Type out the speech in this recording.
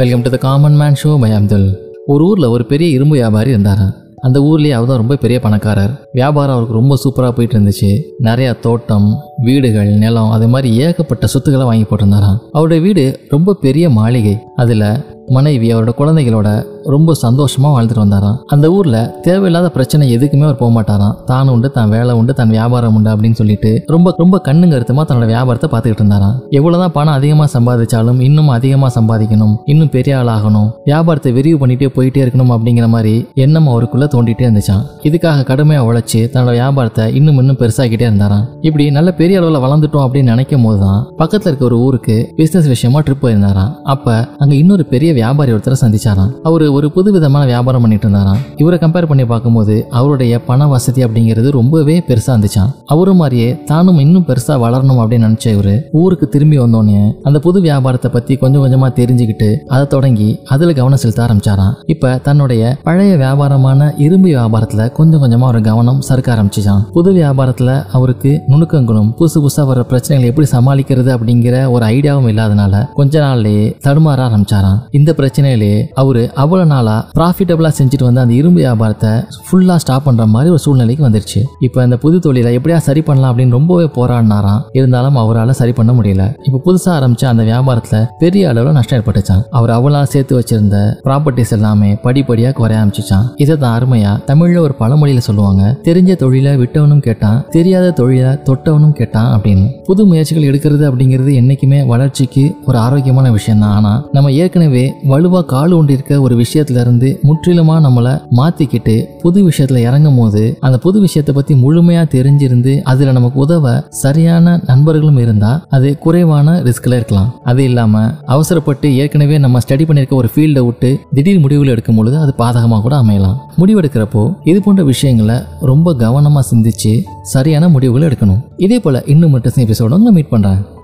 Welcome to the common man show by Abdul ஒரு ஊரில் ஒரு பெரிய இரும்பு வியாபாரி இருந்தாராம் அந்த ஊர்லேயே அவர் தான் ரொம்ப பெரிய பணக்காரர். வியாபாரம் அவருக்கு ரொம்ப சூப்பராக போயிட்டு இருந்துச்சு. நிறையா தோட்டம் வீடுகள் நிலம் அது மாதிரி ஏகப்பட்ட சொத்துக்களை வாங்கி போட்டிருந்தாராம். அவருடைய வீடு ரொம்ப பெரிய மாளிகை. அதில் மனைவி அவரோட குழந்தைகளோட ரொம்ப சந்தோஷமாக வாழ்ந்துட்டு வந்தாராம். அந்த ஊரில் தேவையில்லாத பிரச்சனை எதுக்குமே அவர் போக மாட்டாராம் தான் உண்டு தான் வேலை உண்டு தன் வியாபாரம் உண்டு அப்படின்னு சொல்லிட்டு ரொம்ப ரொம்ப கண்ணு கருத்துமா தன்னோட வியாபாரத்தை பார்த்துக்கிட்டு இருந்தாராம். எவ்வளோதான் பணம் அதிகமாக சம்பாதிச்சாலும் இன்னும் அதிகமாக சம்பாதிக்கணும் இன்னும் பெரிய ஆளாகணும் வியாபாரத்தை விரிவு பண்ணிட்டே போயிட்டே இருக்கணும் அப்படிங்கிற மாதிரி எண்ணம் அவருக்குள்ளே தோண்டிட்டே இருந்துச்சான் இதுக்காக கடுமையாக உழைச்சி தன்னோட வியாபாரத்தை இன்னும் இன்னும் பெருசாக்கிட்டே இருந்தாராம். இப்படி நல்ல பெரிய அளவில் வளர்ந்துட்டோம் அப்படின்னு நினைக்கும் போது தான் பக்கத்தில் இருக்க ஒரு ஊருக்கு பிஸ்னஸ் விஷயமா ட்ரிப் போயிருந்தாராம். அப்போ அங்கே இன்னொரு பெரிய வியாபாரி ஒருத்தரை சந்திச்சாராம். அவர் ஒரு புது விதமான வியாபாரம் பண்ணிட்டு இருந்தாராம் இவரை கம்பேர் பண்ணி பார்க்கும்போது அவருடைய பண வசதி அப்படிங்கிறது ரொம்பவே பெருசா இருந்துச்சான் அவரு மாதிரியே தானும் இன்னும் பெருசா வளரணும் அப்படின்னு நினைச்ச இவரு ஊருக்கு திரும்பி வந்தோடனே அந்த புது வியாபாரத்தை பத்தி கொஞ்சம் கொஞ்சமா தெரிஞ்சுக்கிட்டு அதை தொடங்கி அதுல கவனம் செலுத்த ஆரம்பிச்சாராம் இப்ப தன்னுடைய பழைய வியாபாரமான இரும்பு வியாபாரத்துல கொஞ்சம் கொஞ்சமா ஒரு கவனம் சறுக்க ஆரம்பிச்சுச்சான் புது வியாபாரத்துல அவருக்கு நுணுக்கங்களும் புதுசு புதுசா வர பிரச்சனைகளை எப்படி சமாளிக்கிறது அப்படிங்கிற ஒரு ஐடியாவும் இல்லாதனால கொஞ்ச நாள்லயே தடுமாற ஆரம்பிச்சாராம் இந்த பிரச்சனையிலேயே அவரு அவ்வளவு நாளா ப்ராஃபிட்டபிளா செஞ்சுட்டு வந்த அந்த இரும்பு வியாபாரத்தை ஃபுல்லா ஸ்டாப் பண்ற மாதிரி ஒரு சூழ்நிலைக்கு வந்துருச்சு. இப்போ இந்த புது தொழிலை எப்படியா சரி பண்ணலாம் அப்படின்னு ரொம்பவே போராடினாராம். இருந்தாலும் அவரால் சரி பண்ண முடியல. இப்போ புதுசா ஆரம்பிச்ச அந்த வியாபாரத்துல பெரிய அளவுல நஷ்டம் ஏற்பட்டுச்சான் அவர் அவ்வளோ சேர்த்து வச்சிருந்த ப்ராப்பர்ட்டிஸ் எல்லாமே படிப்படியா குறைய ஆரம்பிச்சுச்சான் இதை தான் அருமையா தமிழ்ல ஒரு பழமொழியில சொல்லுவாங்க. தெரிஞ்ச தொழிலை விட்டவனும் கேட்டான் தெரியாத தொழிலை தொட்டவனும் கேட்டான் அப்படின்னு. புது முயற்சிகள் எடுக்கிறது அப்படிங்கிறது என்னைக்குமே வளர்ச்சிக்கு ஒரு ஆரோக்கியமான விஷயம் தான் ஆனா நம்ம ஏற்கனவே வலுவா கால் ஊண்டி இருக்க ஒரு விஷயம் இருந்து முற்றிலுமாக நம்மளை மாற்றிக்கிட்டு புது விஷயத்தில் இறங்கும் போது அந்த புது விஷயத்தை பற்றி முழுமையாக தெரிஞ்சிருந்து அதில் நமக்கு உதவ சரியான நண்பர்களும் இருந்தால் அது குறைவான ரிஸ்கில் இருக்கலாம். அது இல்லாமல் அவசரப்பட்டு ஏற்கனவே நம்ம ஸ்டடி பண்ணியிருக்க ஒரு ஃபீல்டை விட்டு திடீர் முடிவுகள் எடுக்கும் பொழுது அது பாதகமாக கூட அமையலாம். முடிவெடுக்கிறப்போ இது போன்ற விஷயங்களை ரொம்ப கவனமாக சிந்திச்சு சரியான முடிவுகளை எடுக்கணும். இதே போல இன்னும் மட்டும் எபிசோட மீட் பண்ணுறேன்